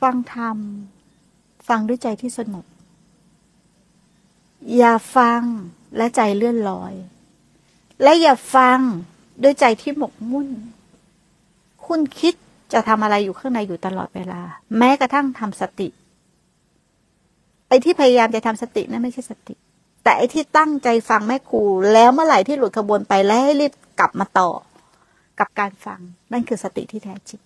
ฟังธรรม ฟังด้วยใจที่สงบอย่าฟังและใจเลื่อนลอย และอย่าฟังด้วยใจที่หมกมุ่น คุณคิดจะทำอะไรอยู่ข้างในอยู่ตลอดเวลา แม้กระทั่งทำสติไอ้ที่พยายามจะทำสตินั่นไม่ใช่สติ แต่ไอ้ที่ตั้งใจฟังแม่ครูแล้วเมื่อไหร่ที่หลุดขบวนไปแล้วให้รีบกลับมาต่อ กับการฟังนั่นคือสติที่แท้จริง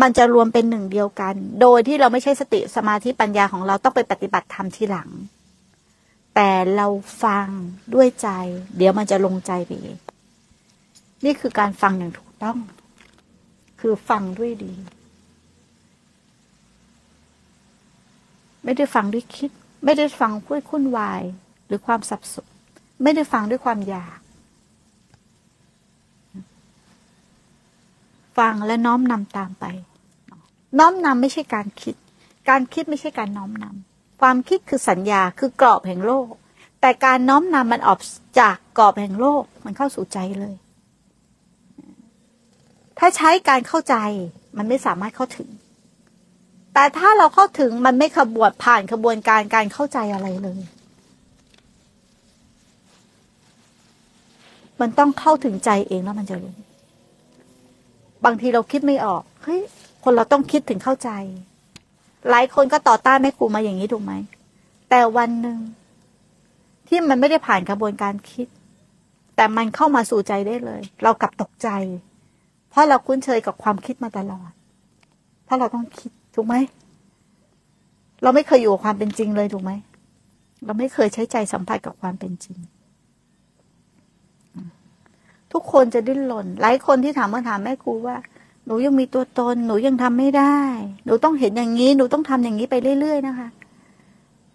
มันจะรวมเป็นหนึ่งเดียวกัน โดยที่เราไม่ใช่สติสมาธิปัญญาของเราต้องไปปฏิบัติธรรมทีหลัง แต่เราฟังด้วยใจ เดี๋ยวมันจะลงใจไปเองนี่คือการฟังอย่างถูกต้อง คือฟังด้วยดี ไม่ได้ฟังด้วยคิด ไม่ได้ฟังเพื่อคุ้นวาย หรือความสับสน ไม่ได้ฟังด้วยความอยาก ฟังและน้อมนำตามไป น้อมนำไม่ใช่การคิด การคิดไม่ใช่การน้อมนำความคิดคือสัญญาคือกรอบแห่งโลก แต่การน้อมนำมันออกจากกรอบแห่งโลกมันเข้าสู่ใจเลย ถ้าใช้การเข้าใจมันไม่สามารถเข้าถึง แต่ถ้าเราเข้าถึงมันไม่ขบวนผ่านขบวนการการเข้าใจอะไรเลย มันต้องเข้าถึงใจเองแล้วมันจะรู้ บางทีเราคิดไม่ออกเฮ้ยคนเราต้องคิดถึงเข้าใจ หลายคนก็ต่อต้านแม่ครูมาอย่างนี้ถูกไหม แต่วันหนึ่งที่มันไม่ได้ผ่านกระบวนการคิด แต่มันเข้ามาสู่ใจได้เลย เรากลับตกใจ เพราะเราคุ้นเคยกับความคิดมาตลอด เพราะเราต้องคิดถูกไหม เราไม่เคยอยู่กับความเป็นจริงเลยถูกไหม เราไม่เคยใช้ใจสัมผัสกับความเป็นจริง ทุกคนจะดิ้นรนหลายคนที่ถามมาถามแม่ครูว่า หนูยังมีตัวตน หนูยังทำไม่ได้ หนูต้องเห็นอย่างนี้ หนูต้องทำอย่างนี้ไปเรื่อย ๆ นะคะ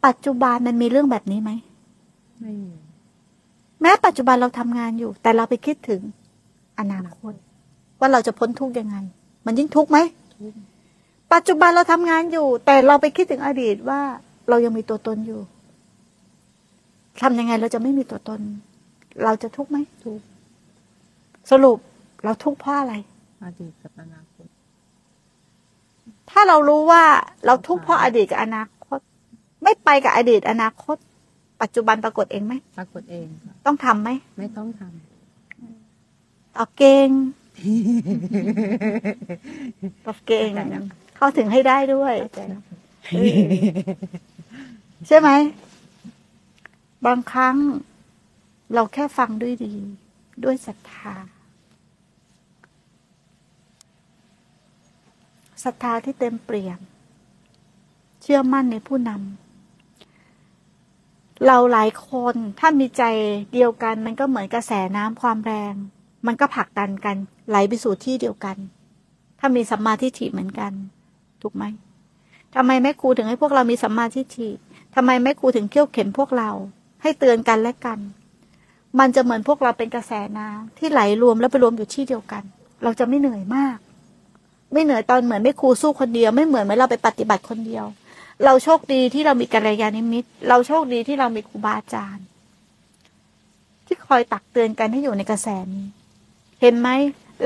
ปัจจุบันมันมีเรื่องแบบนี้ไหมไม่มีแม้ปัจจุบันเราทำงานอยู่ แต่เราไปคิดถึงอนาคตว่าเราจะพ้นทุกข์ยังไง มันยิ่งทุกข์ไหมทุกข์ปัจจุบันเราทำงานอยู่ แต่เราไปคิดถึงอดีตว่า เรายังมีตัวตนอยู่ทำยังไงเราจะไม่มีตัวตน เราจะทุกข์ไหมทุกข์ สรุปเราทุกข์เพราะอะไรอดีตกับอนาคต ถ้าเรารู้ว่าเราทุกข์เพราะอดีตกับอนาคต ไม่ไปกับอดีตอนาคต ปัจจุบันปรากฏเองไหมปรากฏเองค่ะต้องทำไหมไม่ต้องทตอบเก่งตอบเก่งเข้าถึงให้ได้ด้วยำเออใช่ไหม บางครั้ง เราแค่ฟังด้วยดี ด้วยศรัทธา ศรัทธาที่เต็มเปี่ยม เชื่อมั่นในผู้นำเราหลายคนถ้ามีใจเดียวกัน มันก็เหมือนกระแสน้ำความแรง มันก็ผลักดันกัน ไหลไปสู่ที่เดียวกัน ถ้ามีสัมมาทิฏฐิเหมือนกัน ถูกไหมทำไมแม่ครูถึงให้พวกเรามีสัมมาทิฏฐิทำไมแม่ครูถึงเขี่ยวเข็นพวกเรา ให้เตือนกันและกัน มันจะเหมือนพวกเราเป็นกระแสน้ำที่ไหลรวมแล้วไปรวมอยู่ที่เดียวกัน เราจะไม่เหนื่อยมาก ไม่เหนื่อยตอนเหมือนแม่ครูสู้คนเดียว ไม่เหมือนเมื่อเราไปปฏิบัติคนเดียว เราโชคดีที่เรามีกัลยาณมิตร เราโชคดีที่เรามีครูบาอาจารย์ ที่คอยตักเตือนกันให้อยู่ในกระแสนี้ เห็นไหม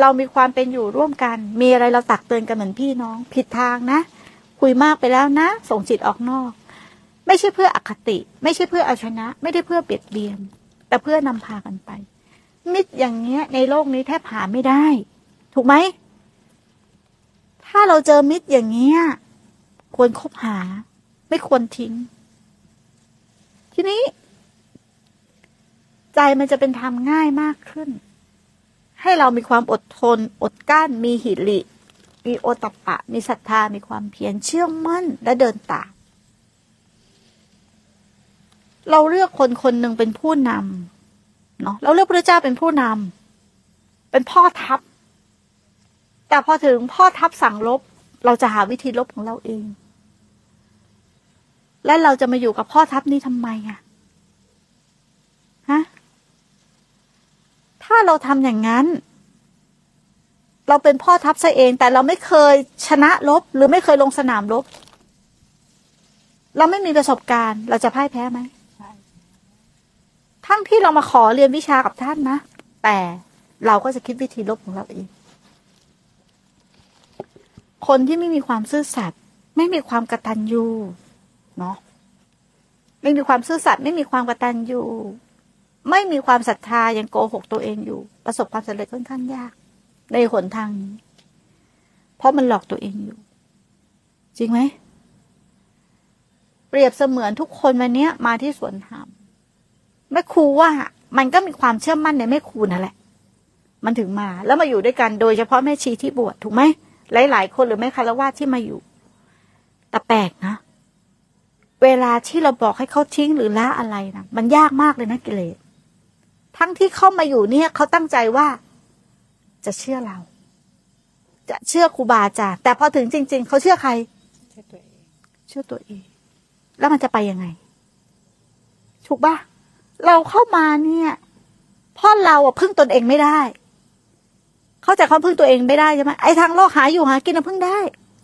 เรามีความเป็นอยู่ร่วมกัน มีอะไรเราตักเตือนกันเหมือนพี่น้อง ผิดทางนะ คุยมากไปแล้วนะ ส่งจิตออกนอก ไม่ใช่เพื่ออคติ ไม่ใช่เพื่อเอาชนะ ไม่ได้เพื่อเบียดเบียน แต่เพื่อนำพากันไป มิตรอย่างเงี้ย ในโลกนี้แทบหาไม่ได้ ถูกไหม ถ้าเราเจอมิตรอย่างเงี้ยควรคบหา ไม่ควรทิ้ง ทีนี้ ใจมันจะเป็นธรรมง่ายมากขึ้น ให้เรามีความอดทน อดกลั้น มีหิริมีโอตตปปะ มีศรัทธา มีความเพียรเชื่อมั่นและเดินตามเราเลือกคนคนหนึ่งเป็นผู้นำเนาะเราเลือกพระเจ้าเป็นผู้นำเป็นพ่อทัพ แต่พอถึงพ่อทัพสั่งลบ เราจะหาวิธีลบของเราเอง และเราจะมาอยู่กับพ่อทัพนี้ทำไมอะฮะถ้าเราทำอย่างนั้น เราเป็นพ่อทัพซะเอง แต่เราไม่เคยชนะรบหรือไม่เคยลงสนามรบเราไม่มีประสบการณ์ เราจะพ่ายแพ้ไหมทั้งที่เรามาขอเรียนวิชากับท่านนะ แต่เราก็จะคิดวิธีลบของเราเอง คนที่ไม่มีความซื่อสัตย์ไม่มีความกระตัญญูเนาะไม่มีความซื่อสัตย์ไม่มีความกระตัญญูไม่มีความศรัทธายังโกหกตัวเองอยู่ ประสบความสำเร็จค่อนข้างยาก ในหนทางนี้ เพราะมันหลอกตัวเองอยู่ จริงไหมเปรียบเสมือนทุกคนวันนี้มาที่สวนธรรมแม่ครูว่า มันก็มีความเชื่อมั่นในแม่ครูนั่นแหละ มันถึงมาแล้วมาอยู่ด้วยกันโดยเฉพาะแม่ชีที่บวชถูกไหม หลาย ๆ คนหรือแม่คารวะที่มาอยู่ แต่แปลกนะ เวลาที่เราบอกให้เขาทิ้งหรือละอะไรนะมันยากมากเลยนะกิเลสทั้งที่เข้ามาอยู่เนี่ยเขาตั้งใจว่า จะเชื่อเรา จะเชื่อครูบาอาจารย์แต่พอถึงจริง ๆ เขาเชื่อใครใช่ตัวเอง เชื่อตัวเอง แล้วมันจะไปยังไง ถูกปะเราเข้ามาเนี่ยเพราะเราอะพึ่งตนเองไม่ได้ เข้าใจความพึ่งตัวเองไม่ได้ใช่ไหมไอ้ทางโลกหาอยู่หากินเราพึ่งได้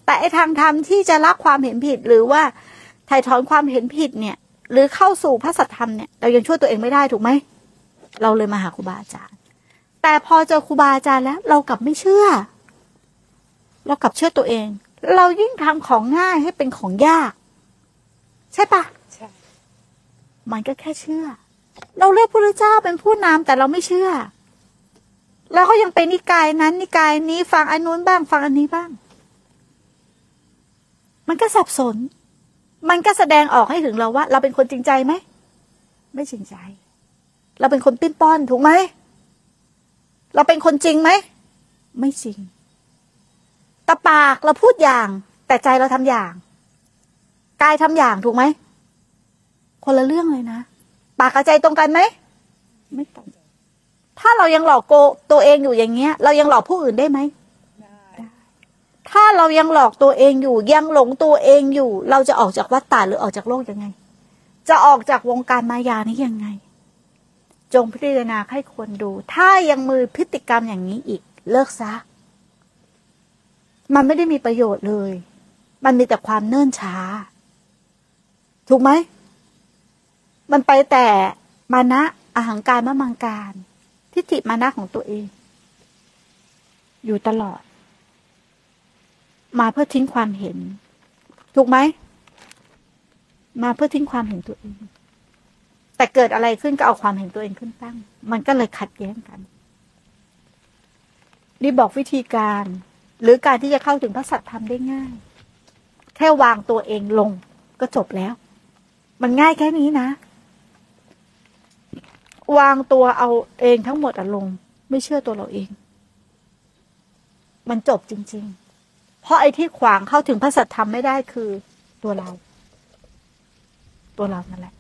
แต่ไอ้ทางธรรมที่จะละความเห็นผิดหรือว่าถ่ายถอนความเห็นผิดเนี่ย หรือเข้าสู่พระสัทธรรมเนี่ยเรายังช่วยตัวเองไม่ได้ถูกไหมเราเลยมาหาครูบาอาจารย์ แต่พอเจอครูบาอาจารย์แล้ว เรากลับไม่เชื่อ เรากลับเชื่อตัวเอง เรายิ่งทำของง่ายให้เป็นของยาก ใช่ปะใช่มันก็แค่เชื่อ เราเรียกพระเจ้าเป็นผู้นำแต่เราไม่เชื่อ แล้วก็ยังเป็นนิกายนั้น นิกายนี้ฟังอันนู้นบ้าง ฟังอันนี้บ้าง มันก็สับสน มันก็แสดงออกให้ถึงเราว่า เราเป็นคนจริงใจไหม ไม่จริงใจ เราเป็นคนปิ้นป้อนถูกไหม เราเป็นคนจริงไหม ไม่จริงตะปากเราพูดอย่าง แต่ใจเราทำอย่างกายทำอย่างถูกไหมคนละเรื่องเลยนะ ปากกับใจตรงกันไหม ไม่ตรง ถ้าเรายังหลอกโกตัวเองอยู่อย่างเงี้ย เรายังหลอกผู้อื่นได้ไหมได้ถ้าเรายังหลอกตัวเองอยู่ ยังหลงตัวเองอยู่ เราจะออกจากวัฏฏะหรือออกจากโลกยังไง จะออกจากวงการมายานี้ยังไง จงพิจารณาให้ควรดู ถ้ายังมือพฤติกรรมอย่างนี้อีก เลิกซะ มันไม่ได้มีประโยชน์เลย มันมีแต่ความเนิ่นช้า ถูกไหม มันไปแต่มานะอาหังการมะมังการ ทิฏฐิมานะของตัวเอง อยู่ตลอด มาเพื่อทิ้งความเห็น ถูกไหม มาเพื่อทิ้งความเห็นตัวเอง แต่เกิดอะไรขึ้นก็เอาความเห็นตัวเองขึ้นตั้ง มันก็เลยขัดแย้งกันนี่บอกวิธีการ หรือการที่จะเข้าถึงพระสัตธรรมได้ง่าย แค่วางตัวเองลงก็จบแล้ว มันง่ายแค่นี้นะ วางตัวเอาเองทั้งหมดอลง ไม่เชื่อตัวเราเอง มันจบจริง ๆ เพราะไอ้ที่ขวางเข้าถึงพระสัทธรรมไม่ได้คือตัวเรา ตัวเรานั่นแหละ